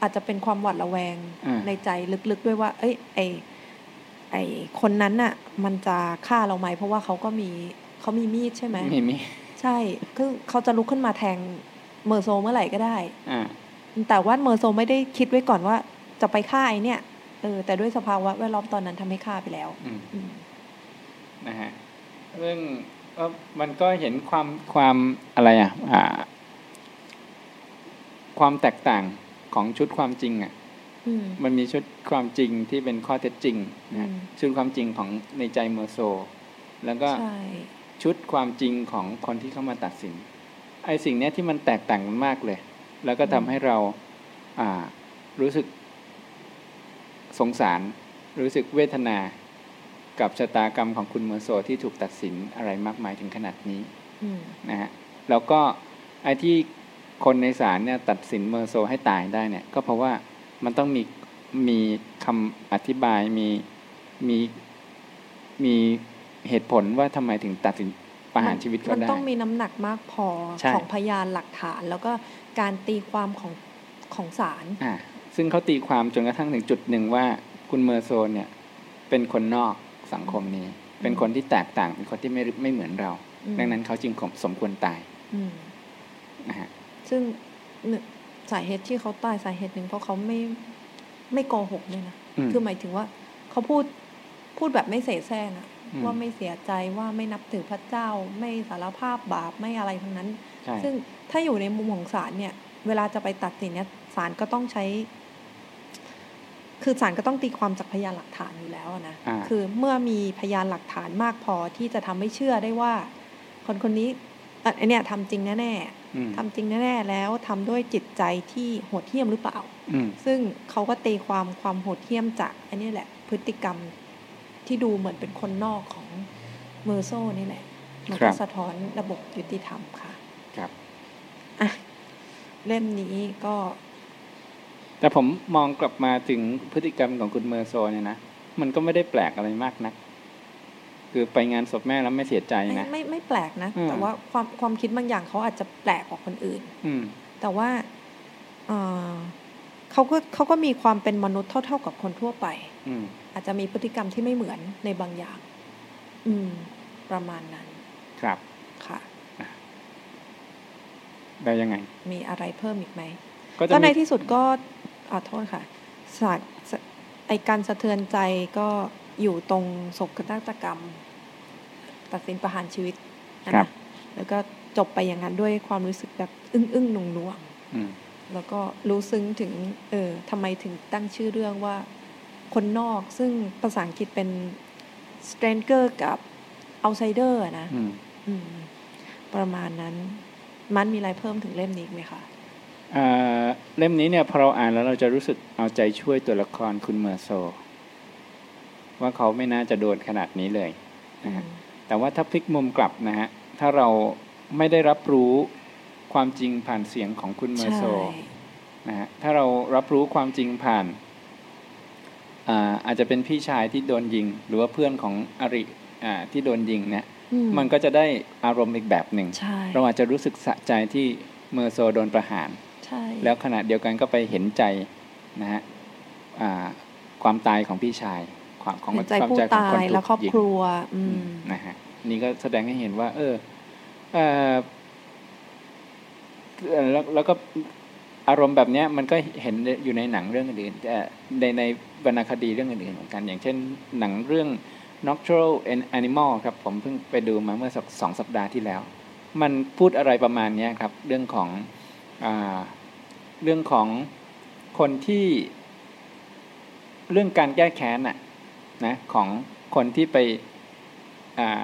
อาจจะเป็นความหวาดระแวงอ่าในใจลึกๆด้วยว่า เอ้ยไอไอคนนั้นน่ะ มันจะฆ่าเราไหมเพราะว่าเขาก็มีเขามีมีดใช่ไหมมีมีใช่คือเขาจะลุกขึ้นมาแทงเมอร์โซเมื่อไหร่ก็ได้อ่าแต่ว่าเมอร์โซไม่ได้คิดไว้ก่อนว่า จะไปฆ่าไอเนี่ย เออแต่ด้วยสภาวะแวดล้อมตอนนั้นทำให้ฆ่าไปแล้วอืมอืมนะฮะเรื่องก็มันก็เห็นความความอะไรอะอ่า ความแตกต่างของชุดความจริงอะอืมมันมีชุดความจริงที่เป็นข้อเท็จจริงนะฮะอืมชุดความจริงของในใจเมอร์โซ แล้วก็ใช่ชุดความจริงของคนที่เข้ามาตัดสินไอ้สิ่งเนี้ยที่มันแตกต่างกันมากเลย แล้วก็ทำให้เราอ่ารู้สึก สงสารรู้สึกเวทนากับชะตากรรมของคุณเมอร์โซที่ถูกตัดสินอะไรมากมายถึงขนาดนี้อืมนะฮะแล้วก็ไอ้ที่คนในศาลเนี่ยตัดสินเมอร์โซให้ตายได้เนี่ย ก็เพราะว่ามันต้องมีมีคำอธิบายมีมีมีเหตุผลว่าทำไมถึงตัดสินประหารชีวิตเขามันได้ต้องมีน้ำหนักมากพอใช่ของพยานหลักฐาน แล้วก็การตีความของของศาลอ่า ซึ่งเขาตีความจนกระทั่งถึงจุดหนึ่งว่าคุณเมอร์โซเนี่ยเป็นคนนอกสังคมนี้ เป็นคนที่แตกต่าง เป็นคนที่ไม่ไม่เหมือนเราอืมดังนั้นเขาจึงสมควรตายอืมนะฮะซึ่งหนึ่งสาเหตุที่เขาตายสาเหตุหนึ่งเพราะเขาไม่ไม่โกหกเลยนะอืมคือหมายถึงว่าเขาพูดพูดแบบไม่เสแสร้งอะอืมว่าไม่เสียใจว่าไม่นับถือพระเจ้า ไม่สารภาพบาปไม่อะไรทั้งนั้นใช่ซึ่งถ้าอยู่ในมุมของศาลเนี่ย เวลาจะไปตัดสินเนี่ยศาลก็ต้องใช้ คือศาลก็ต้องตีความจากพยานหลักฐานอยู่แล้วอะนะอ่าคือเมื่อมีพยานหลักฐานมากพอที่จะทำให้เชื่อได้ว่า คนคนนี้อะไอเนี่ยทำจริงแน่ๆอืมทำจริงแน่ๆแล้วทำด้วยจิตใจที่โหดเหี้ยมหรือเปล่าอืมซึ่งเขาก็ตีความความโหดเหี้ยมจากอันนี้แหละ พฤติกรรมที่ดูเหมือนเป็นคนนอกของเมอร์โซนี่แหละมันครัก็บสะท้อนระบบยุติธรรมค่ะ ครับอะเล่มนี้ก็ แต่ผมมองกลับมาถึงพฤติกรรมของคุณเมอร์โซเนี่ยนะมันก็ไม่ได้แปลกอะไรมากนักคือไปงานศพแม่แล้วไม่เสียใจไม่นะไม่ไม่แปลกนะอืมแต่ว่าความความคิดบางอย่างเขาอาจจะแปลกกว่าคนอื่น อืมแต่ว่าเอ่อเขาก็เขาก็มีความเป็นมนุษย์เท่า ๆกับคนทั่วไป อืมอาจจะมีพฤติกรรมที่ไม่เหมือนในบางอย่าง อืม ประมาณนั้น ครับค่ะได้ยังไง มีอะไรเพิ่มอีกไหมก็จะก็ในมีที่สุดก็ ขอโทษค่ะศาสตร์สไอการสะเทือนใจก็อยู่ตรงโศกนาฏกรรม ตัดสินประหารชีวิตนะนะแล้วก็จบไปอย่างนั้นด้วยความรู้สึกแบบอึ้งอึ้งหน่วงหน่วงอืมๆแล้วก็รู้ซึ้งถึง เออทำไมถึงตั้งชื่อเรื่องว่าคนนอกซึ่งภาษาอังกฤษเป็น stranger กับ outsider อะนะอืมอืมประมาณนั้น มันมีอะไรเพิ่มถึงเล่มนี้อีกไหมคะอ่า เล่มนี้เนี่ยพอเราอ่านแล้วเราจะรู้สึกเอาใจช่วยตัวละครคุณเมอร์โซ ว่าเขาไม่น่าจะโดนขนาดนี้เลยนะฮะแต่ว่าถ้าพลิกมุมกลับนะฮะถ้าเราไม่ได้รับรู้ความจริงผ่านเสียงของคุณเมอร์โซใช่นะฮะถ้าเรารับรู้ความจริงผ่านอ่าอาจจะเป็นพี่ชายที่โดนยิง หรือว่าเพื่อนของอริอ่าที่โดนยิงเนี่ยอืมันก็จะได้อารมณ์อีกแบบหนึ่งใช่เราอาจจะรู้สึกสะใจที่เมอร์โซโดนประหารใช่ แล้วขณะเดียวกันก็ไปเห็นใจนะฮะอ่าความตายของพี่ชายความของเห็นใจความผู้ใจของตาคนยถูและกครอบยิงครัวอือืมมนะฮะนี่ก็แสดงให้เห็นว่า เออเออเอ่อแล้วแล้วก็อารมณ์แบบเนี้ยมันก็เห็นอยู่ในหนังเรื่องอื่นๆแต่ในในวรรณคดีเรื่องอื่นๆเหมือนกัน อย่างเช่นหนังเรื่อง Nocturnal Animal ครับ ผมเพิ่งไปดูมาเมื่อสักสองสัปดาห์ที่แล้ว มันพูดอะไรประมาณเนี้ยครับ เรื่องของอ่า เรื่องของคนที่เรื่องการแก้แค้นน่ะนะของคนที่ไปอา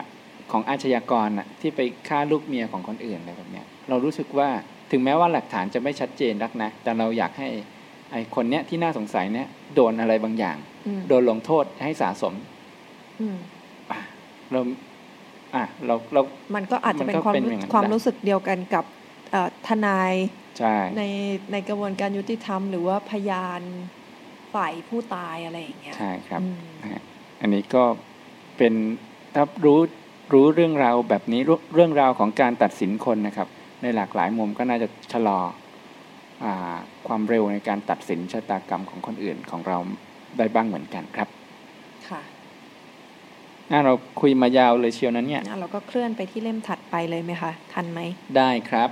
ของอาชญากรน่ะที่ไปฆ่าลูกเมียของคนอื่นอะไรแบบเนี้ยเรารู้สึกว่าถึงแม้ว่าหลักฐานจะไม่ชัดเจนนักนะ แต่เราอยากให้ไอ้คนเนี้ยที่น่าสงสัยเนี้ยโดนอะไรบางอย่างอืมโดนลงโทษให้สะสมอืมอะเราอะเราเรา มันก็อาจจะเป็นมันก็ความเป็นรู้อย่างนั้นความได้รู้สึกเดียวกันกับเอ่อ ทนายใช่ในในกระบวนการยุติธรรม หรือว่าพยานฝ่ายผู้ตายอะไรอย่างเงี้ยใช่ครับอืมนะฮะอันนี้ก็เป็นถ้ารู้รู้เรื่องราวแบบนี้รู้เรื่องราวของการตัดสินคนนะครับ ในหลากหลายมุมก็น่าจะชะลออาความเร็วในการตัดสินชะตากรรมของคนอื่นของเราได้บ้างเหมือนกันครับค่ะน่าเราคุยมายาวเลยเชียวนั้นเนี่ยงั้นเราก็เคลื่อนไปที่เล่มถัดไปเลยไหมคะ ทันไหม ได้ครับ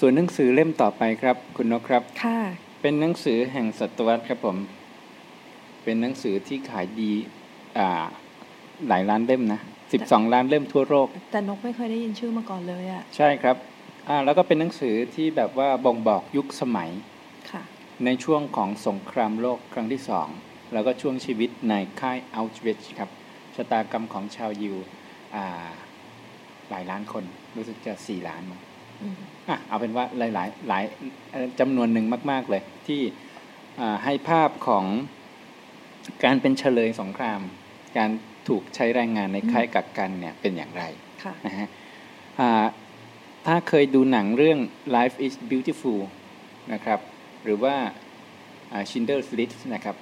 ส่วนหนังสือเล่มต่อไปครับ คุณนกครับ ค่ะ เป็นหนังสือแห่งศตวรรษครับผม เป็นหนังสือที่ขายดีอ่าหลายล้านเล่มนะสิบสองล้านเล่มทั่วโลก แต่นกไม่เคยได้ยินชื่อมาก่อนเลยอะใช่ครับอ่าแล้วก็เป็นหนังสือที่แบบว่าบ่งบอกยุคสมัย ค่ะ ในช่วงของสงครามโลกครั้งที่สอง แล้วก็ช่วงชีวิตในค่ายอัลชวิชครับ ชะตากรรมของชาวยิวหลายล้านคน รู้สึกจะสี่ล้านมั้ง อืมอะเอาเป็นว่าหลายหลายหลายเอ่อจำนวนหนึ่งมาก ๆเลย ที่อ่าให้ภาพของการเป็นเฉลยสงคราม การถูกใช้แรงงานในค่ายกักกันเนี่ยเป็นอย่างไรค่ะนะฮะอ่าถ้าเคยดูหนังเรื่อง Life is Beautiful นะครับ หรือว่าอ่า Schindler's List นะครับ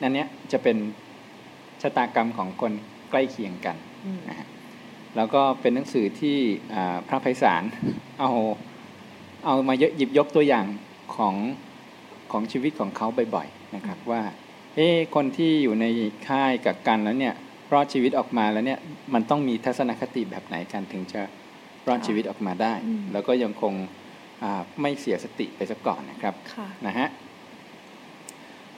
นั่นเนี้ยจะเป็นชะตากรรมของคนใกล้เคียงกันอืมนะฮะ แล้วก็เป็นหนังสือที่อ่าพระไพศาลเอาเอามาเยอะหยิบยกตัวอย่างของของชีวิตของเขาบ่อยๆนะครับว่าเอ๊ะคนที่อยู่ในค่ายกักกันแล้วเนี่ยรอดชีวิตออกมาแล้วเนี่ยมันต้องมีทัศนคติแบบไหนกันถึงจะรอดชีวิตออกมาได้อืมแล้วก็ยังคงอ่าไม่เสียสติไปซะก่อนนะครับค่ะนะฮะ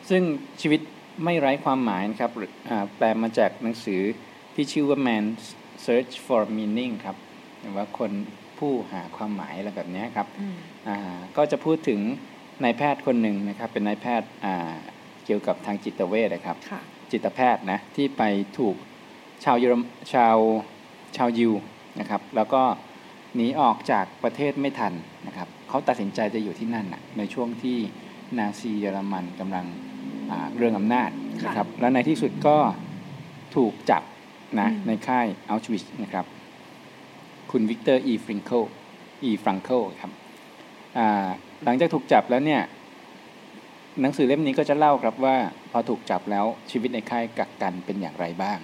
ซึ่งชีวิตไม่ไร้ความหมายนะครับหรืออ่าแปลมาจากหนังสือที่ชื่อว่า Man Search for Meaning ครับหรือว่าคนผู้หาความหมายอะไรแบบเนี้ยครับอืมอ่าก็จะพูดถึงนายแพทย์คนหนึ่งนะครับ เป็นนายแพทย์อ่าเกี่ยวกับทางจิตเวชนะครับค่ะจิตแพทย์นะที่ไปถูกชาวเยอรมชาวชาวยิวนะครับ แล้วก็หนีออกจากประเทศไม่ทันนะครับเขาตัดสินใจจะอยู่ที่นั่นนะในช่วงที่นาซีเยอรมันกำลังอ่าเรืองอำนาจนะครับ แล้วในที่สุดก็ถูกจับ นะอืมในค่ายเอาชวิทซ์นะครับ คุณวิกเตอร์อีฟริงเคิลอีฟรังเคิลครับอ่าหลังจากถูกจับแล้วเนี่ยหนังสือเล่มนี้ก็จะเล่าครับว่าพอถูกจับแล้วชีวิตในค่ายกักกันเป็นอย่างไรบ้าง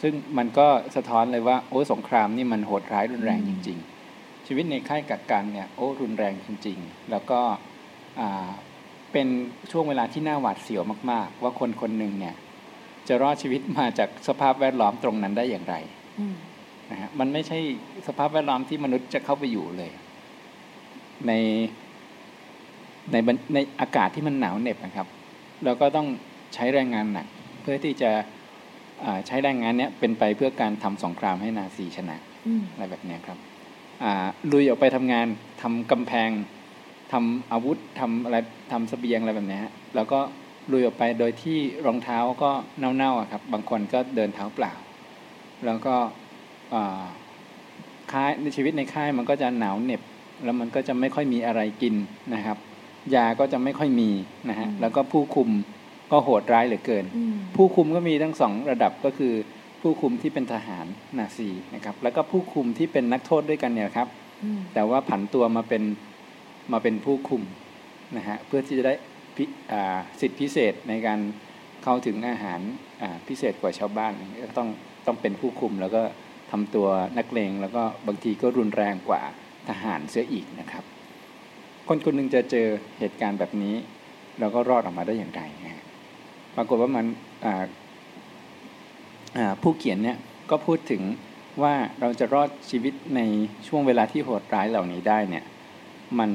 ซึ่งมันก็สะท้อนเลยว่าโอ้สงครามนี่มันโหดร้ายรุนแรงจริง ๆ ชีวิตในค่ายกักกันเนี่ยโอ้รุนแรงจริง ๆ แล้วก็อ่าเป็นช่วงเวลาที่น่าหวาดเสียวมาก ๆ ว่าคนคนหนึ่งเนี่ย จะรอดชีวิตมาจากสภาพแวดล้อมตรงนั้นได้อย่างไรอืมนะฮะมันไม่ใช่สภาพแวดล้อมที่มนุษย์จะเข้าไปอยู่เลย ในในบรรในอากาศที่มันหนาวเหน็บนะครับ เราก็ต้องใช้แรงงานหนัก เพื่อที่จะอ่าใช้แรงงานเนี้ยเป็นไปเพื่อการทำสงครามให้นาซีชนะอืมอะไรแบบเนี้ยครับอ่าลุยออกไปทำงานทำกำแพงทำอาวุธทำอะไรทำเสบียงอะไรแบบเนี้ยฮะแล้วก็ ลุยออกไปโดยที่รองเท้าก็เน่าๆอะครับ บางคนก็เดินเท้าเปล่า แล้วก็อ่าค่ายในชีวิตในค่ายมันก็จะหนาวเหน็บ แล้วมันก็จะไม่ค่อยมีอะไรกินนะครับ ยาก็จะไม่ค่อยมีนะฮะอืมแล้วก็ผู้คุมก็โหดร้ายเหลือเกินอืมผู้คุมก็มีทั้งสองระดับก็คือ ผู้คุมที่เป็นทหารนาซีนะครับ แล้วก็ผู้คุมที่เป็นนักโทษด้วยกันเนี่ยครับอืมแต่ว่าผันตัวมาเป็นมาเป็นผู้คุมนะฮะเพื่อที่จะได้พิอ่า สิทธิพิเศษในการเข้าถึงอาหารพิเศษกว่าชาวบ้านก็ต้องต้องเป็นผู้คุมแล้วก็ทำตัวนักเลงแล้วก็บางทีก็รุนแรงกว่าทหารเสียอีกนะครับ คนคนหนึ่งจะเจอเหตุการณ์แบบนี้ แล้วก็รอดออกมาได้อย่างไรนะปรากฏว่ามันผู้เขียนเนี่ยก็พูดถึงว่าเราจะรอดชีวิตในช่วงเวลาที่โหดร้ายเหล่านี้ได้เนี่ยมัน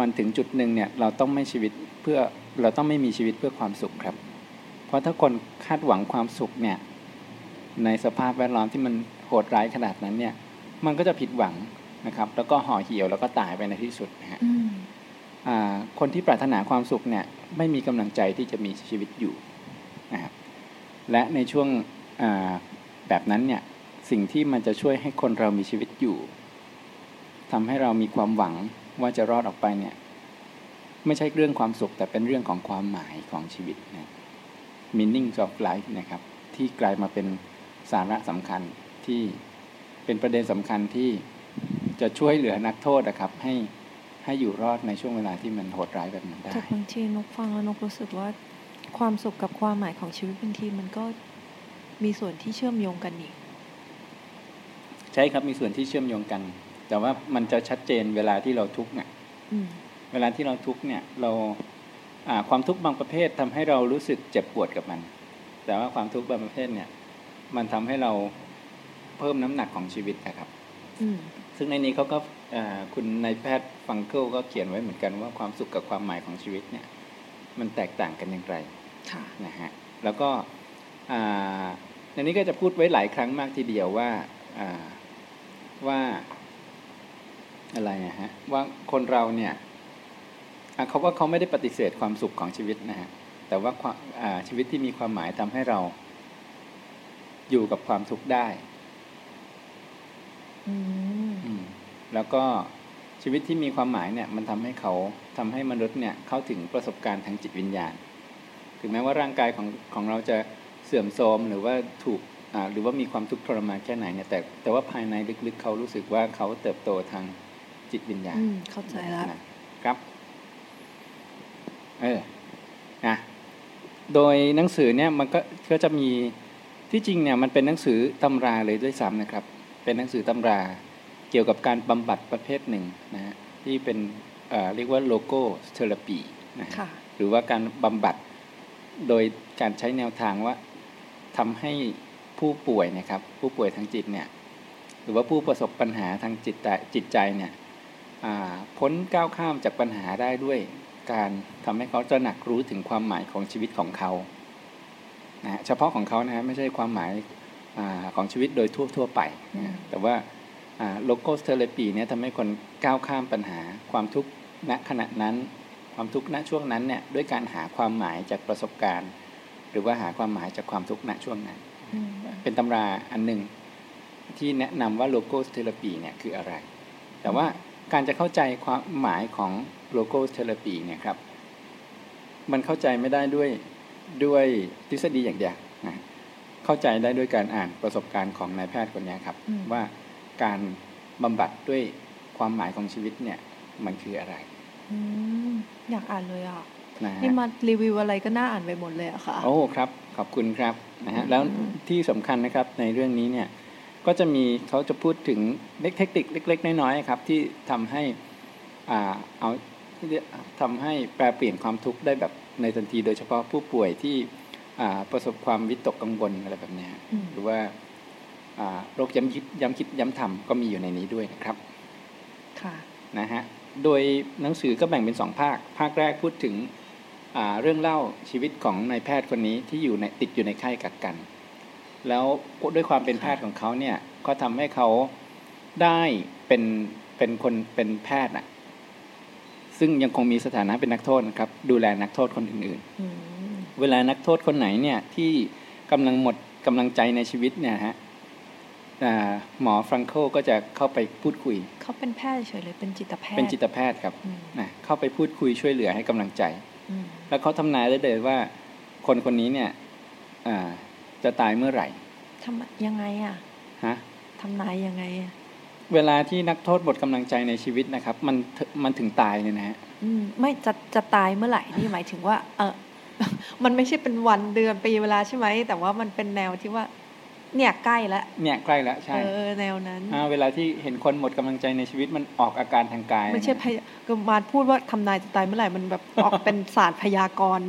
มันถึงจุดหนึ่งเนี่ยเราต้องไม่ชีวิตเพื่อเราต้องไม่มีชีวิตเพื่อความสุขครับ เพราะถ้าคนคาดหวังความสุขเนี่ยในสภาพแวดล้อมที่มันโหดร้ายขนาดนั้นเนี่ยมันก็จะผิดหวังนะครับ แล้วก็ห่อเหี่ยวแล้วก็ตายไปในที่สุดนะฮะอืมอ่าคนที่ปรารถนาความสุขเนี่ยไม่มีกำลังใจที่จะมีชีวิตอยู่นะครับและในช่วงอ่าแบบนั้นเนี่ยสิ่งที่มันจะช่วยให้คนเรามีชีวิตอยู่ทำให้เรามีความหวัง ว่าจะรอดออกไปเนี่ยไม่ใช่เรื่องความสุขแต่เป็นเรื่องของความหมายของชีวิตนะ meaning of life นะครับ ที่กลายมาเป็นสาระสำคัญที่เป็นประเด็นสำคัญที่จะช่วยเหลือนักโทษนะครับให้ให้อยู่รอดในช่วงเวลาที่มันโหดร้ายแบบนั้นได้แต่บางทีนกฟังแล้วนกรู้สึกว่าความสุขกับความหมายของชีวิตบางทีมันก็มีส่วนที่เชื่อมโยงกันอีก ใช่ครับมีส่วนที่เชื่อมโยงกัน แต่ว่ามันจะชัดเจนเวลาที่เราทุกข์เนี่ยอืมเวลาที่เราทุกข์เนี่ยเราอ่าความทุกข์บางประเภททำให้เรารู้สึกเจ็บปวดกับมัน แต่ว่าความทุกข์บางประเภทเนี่ย มันทำให้เราเพิ่มน้ำหนักของชีวิตนะครับอืมซึ่งในนี้เขาก็อ่าคุณนายแพทย์ฟังเกิลก็เขียนไว้เหมือนกันว่าความสุขกับความหมายของชีวิตเนี่ย มันแตกต่างกันอย่างไรค่ะนะฮะแล้วก็อ่าในนี้ก็จะพูดไว้หลายครั้งมากทีเดียวว่าอ่าว่า อะไรนะฮะว่าคนเราเนี่ยอะเขาว่าเขาไม่ได้ปฏิเสธความสุขของชีวิตนะฮะแต่ว่าความอ่าชีวิตที่มีความหมายทำให้เราอยู่กับความทุกข์ได้อืมอืมแล้วก็ชีวิตที่มีความหมายเนี่ย มันทำให้เขาทำให้มนุษย์เนี่ยเข้าถึงประสบการณ์ทางจิตวิญญาณ ถึงแม้ว่าร่างกายของของเราจะเสื่อมโทรมหรือว่าถูกอ่าหรือว่ามีความทุกข์ทรมานแค่ไหนเนี่ยแต่แต่ว่าภายในลึกๆเขารู้สึกว่าเขาเติบโตทาง จิตวิญญาณอืมเข้าใจแล้วนะครับ เออนะโดยหนังสือเนี่ยมันก็ก็จะมีที่จริงเนี่ยมันเป็นหนังสือตำราเลยด้วยซ้ำนะครับ เป็นหนังสือตำราเกี่ยวกับการบำบัดประเภทหนึ่งนะฮะที่เป็นเอ่อเรียกว่าโลโก้เทอราปีนะฮะค่ะหรือว่าการบำบัดโดยการใช้แนวทางว่าทำให้ผู้ป่วยนะครับ ผู้ป่วยทางจิตเนี่ยหรือว่าผู้ประสบปัญหาทางจิตใจจิตใจเนี่ยอ่า พ้นก้าวข้ามจากปัญหาได้ด้วยการทำให้เขาตระหนักรู้ถึงความหมายของชีวิตของเขานะฮะเฉพาะของเขานะฮะไม่ใช่ความหมายอาของชีวิตโดยทั่วทั่วๆไปนะฮะแต่ว่าโลโก้เทเลปีเนี่ยทำให้คนก้าวข้ามปัญหาความทุกข์ณขณะนั้น ความทุกข์ณช่วงนั้นเนี่ยด้วยการหาความหมายจากประสบการณ์ หรือว่าหาความหมายจากความทุกข์ณช่วงนั้นอืมเป็นตำราอันหนึ่งที่แนะนำว่าโลโก้เทเลปีเนี่ยคืออะไร แต่ว่า การจะเข้าใจความหมายของโลโก้เทเลปีเนี่ยครับ มันเข้าใจไม่ได้ด้วยด้วยทฤษฎีอย่างเดียวนะเข้าใจได้ด้วยการอ่านประสบการณ์ของนายแพทย์คนเนี้ยครับอืมว่าการบำบัดด้วยความหมายของชีวิตเนี่ย มันคืออะไรอืมอยากอ่านเลยอะนะฮะนี่มารีวิวอะไรก็น่าอ่านไปหมดเลยอะค่ะ โอ้ครับ ขอบคุณครับนะฮะอืมแล้วที่สำคัญนะครับในเรื่องนี้เนี่ย ก็จะมีเขาจะพูดถึงเล็กเทคนิคเล็กๆ น้อยๆครับที่ทำให้อ่าเอาที่เรียกทำให้แปลเปลี่ยนความทุกข์ได้แบบในทันที โดยเฉพาะผู้ป่วยที่อ่าประสบความวิตกกังวลอะไรแบบเนี้ยอืมหรือว่าอ่าโรคย้ำคิดย้ำคิดย้ำทำก็มีอยู่ในนี้ด้วยนะครับค่ะนะฮะโดยหนังสือก็แบ่งเป็นสองภาค ภาคแรกพูดถึงอ่าเรื่องเล่าชีวิตของนายแพทย์คนนี้ที่อยู่ในติดอยู่ในค่ายกักกัน แล้วด้วยความเป็นแพทย์ของเขาเนี่ยก็ทำให้เขาได้เป็นเป็นคนเป็นแพทย์น่ะ ซึ่งยังคงมีสถานะเป็นนักโทษนะครับ ดูแลนักโทษคนอื่นอืมๆเวลานักโทษคนไหนเนี่ยที่กำลังหมดกำลังใจในชีวิตเนี่ยฮะอ่าหมอฟรังโคก็จะเข้าไปพูดคุย เขาเป็นแพทย์เฉยเลยเป็นจิตแพทย์ เป็นจิตแพทย์ครับอืมนะเข้าไปพูดคุยช่วยเหลือให้กำลังใจอืมแล้วเขาทำนายได้เลยว่า คนคนนี้เนี่ยอ่า จะตายเมื่อไหร่ทำยังไงอะฮะทำนายยังไงอะเวลาที่นักโทษหมดกำลังใจในชีวิตนะครับ มันถึมันถึงตายเนี่ยนะฮะอืมไม่จะจะตายเมื่อไหร่นี่หมายถึงว่า เออมันไม่ใช่เป็นวันเดือนปีเวลาใช่ไหมแต่ว่ามันเป็นแนวที่ว่า เนี่ยใกล้แล้วเนี่ยใกล้แล้วใช่เออแนวนั้นาเวลาที่เห็นคนหมดกำลังใจในชีวิตมันออกอาการทางกายไม่ใช่นะพยาก็มาพูดว่าทำนายจะตายเมื่อไหร่มันแบบออกเป็นศาสตร์พยากรณ์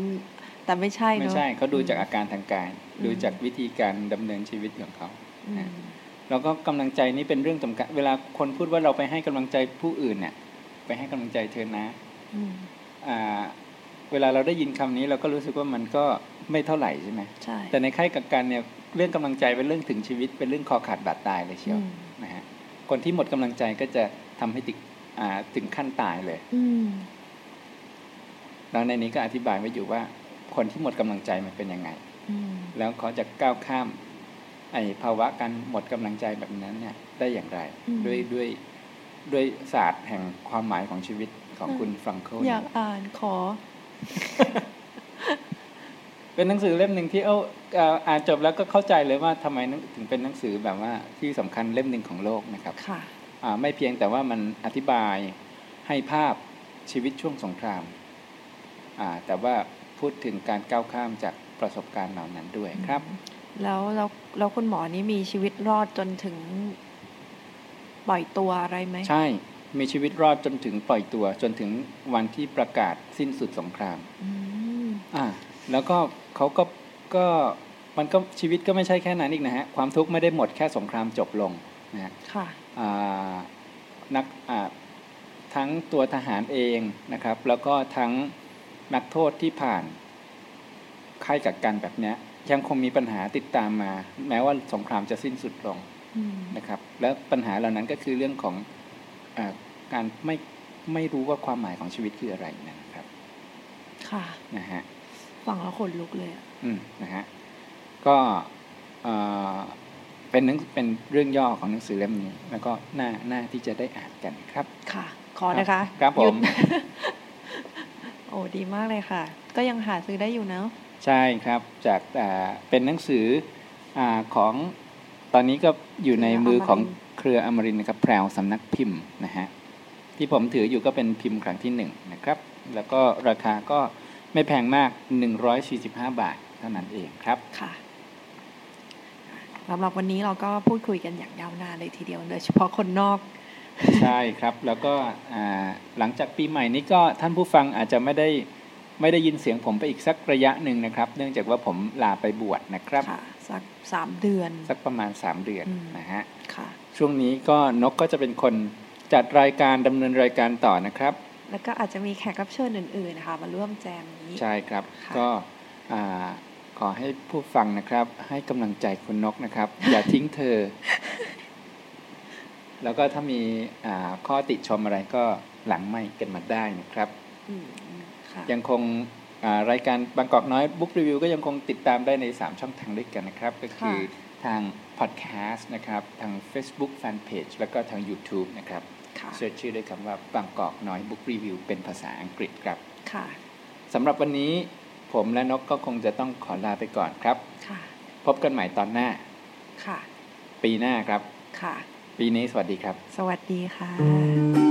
แต่ไม่ใช่เนไม่อะใช่เขาดูจากอาการทางกายอืมดูจากวิธีการดำเนินชีวิตของเขาอืมแล้วก็กำลังใจนี่เป็นเรื่องสำคัญเวลาคนพูดว่าเราไปให้กำลังใจผู้อื่นเนี่ย ไปให้กำลังใจเธอนะอืมอ่าเวลาเราได้ยินคำนี้เราก็รู้สึกว่ามันก็ไม่เท่าไหร่ใช่ไหมใช่แต่ในค่ายกักกันเนี่ยเรื่องกำลังใจเป็นเรื่องถึงชีวิต เป็นเรื่องคอขาดบาดตายเลยเชียวอืมนะฮะคนที่หมดกำลังใจก็จะทำให้ติดอ่าถึงขั้นตายเลยอืมแล้วในนี้ก็อธิบายไว้อยู่ว่า คนที่หมดกำลังใจมันเป็นยังไงอืมแล้วเขาจะก้าวข้าม ไอ้ภาวะการหมดกำลังใจแบบนั้นเนี่ย ได้อย่างไร ด้วยด้วยด้วยศาสตร์แห่งความหมายของชีวิตของคุณฟรังโคลอยากอ่านขอ เป็นหนังสือเล่มหนึ่งที่เอ้าเอ่ออ่านจบแล้วก็เข้าใจเลยว่าทำไมถึงเป็นหนังสือแบบว่าที่สำคัญเล่มหนึ่งของโลกนะครับค่ะอ่าไม่เพียงแต่ว่ามันอธิบายให้ภาพชีวิตช่วงสงครามอ่าแต่ว่า พูดถึงการก้าวข้ามจากประสบการณ์เหล่านั้นด้วยครับ แล้วแล้วแล้วคุณหมอนี่มีชีวิตรอดจนถึงปล่อยตัวอะไรไหมใช่ มีชีวิตรอดจนถึงปล่อยตัวจนถึงวันที่ประกาศสิ้นสุดสงครามอืมอ่าแล้วก็เขาก็ก็มันก็ชีวิตก็ไม่ใช่แค่นั้นอีกนะฮะความทุกข์ไม่ได้หมดแค่สงครามจบลงนะฮะค่ะอ่านักอ่าทั้งตัวทหารเองนะครับ แล้วก็ทั้ง นักโทษที่ผ่านค่ายกักกันแบบเนี้ย ยังคงมีปัญหาติดตามมา แม้ว่าสงครามจะสิ้นสุดลงอืมนะครับ แล้วปัญหาเหล่านั้นก็คือเรื่องของอาการไม่ไม่รู้ว่าความหมายของชีวิตคืออะไรนะครับ ค่ะนะฮะฟังแล้วขนลุกเลยอะอืมนะฮะก็เอ่อเป็นหนังเป็นเรื่องย่อของหนังสือเล่มนี้ แล้วก็น่าน่าที่จะได้อ่านกันครับ ค่ะ ขอนะคะครับผหยุดมโอ้ดีมากเลยค่ะ ก็ยังหาซื้อได้อยู่เนาะใช่ครับจากอ่าเป็นหนังสืออาของตอนนี้ก็อยู่ในมือของเครืออมรินทร์นะครับแพรวสำนักพิมพ์นะฮะที่ผมถืออยู่ก็เป็นพิมพ์ครั้งที่หนึ่งนะครับ แล้วก็ราคาก็ไม่แพงมาก 145 บาทเท่านั้นเองครับค่ะสำหรับวันนี้เราก็พูดคุยกันอย่างยาวนานเลยทีเดียวโดยเฉพาะคนนอก ใช่ครับแล้วก็อ่าหลังจากปีใหม่นี้ก็ท่านผู้ฟังอาจจะไม่ได้ไม่ได้ยินเสียงผมไปอีกสักระยะหนึ่งนะครับ เนื่องจากว่าผมลาไปบวชนะครับค่ะสักสามเดือน สักประมาณ3เดือนอืมนะฮะค่ะช่วงนี้ก็นกก็จะเป็นคนจัดรายการดำเนินรายการต่อนะครับ แล้วก็อาจจะมีแขกรับเชิญอื่นๆนะคะมาร่วมแจมนี้ใช่ครับค่ะก็อ่าขอให้ผู้ฟังนะครับ ให้กำลังใจคุณนกนะครับ อย่าทิ้งเธอ แล้วก็ถ้ามีอ่าข้อติชมอะไรก็หลังไม่กันมาได้นะครับอืมค่ะยังคงอ่ารายการบางกอกน้อยบุ๊กรีวิวก็ยังคงติดตามได้ใน 3 ช่องทางด้วยกันนะครับ ก็คือทางพอดแคสต์นะครับ ทาง Facebook Fanpage แล้วก็ทาง YouTube นะครับค่ะเสิร์ชชื่อด้วยคำว่าบางกอกน้อยบุ๊กรีวิวเป็นภาษาอังกฤษครับค่ะสำหรับวันนี้ผมและนกก็คงจะต้องขอลาไปก่อนครับค่ะพบกันใหม่ตอนหน้าค่ะปีหน้าครับค่ะ ปีนี้สวัสดีครับ สวัสดีค่ะ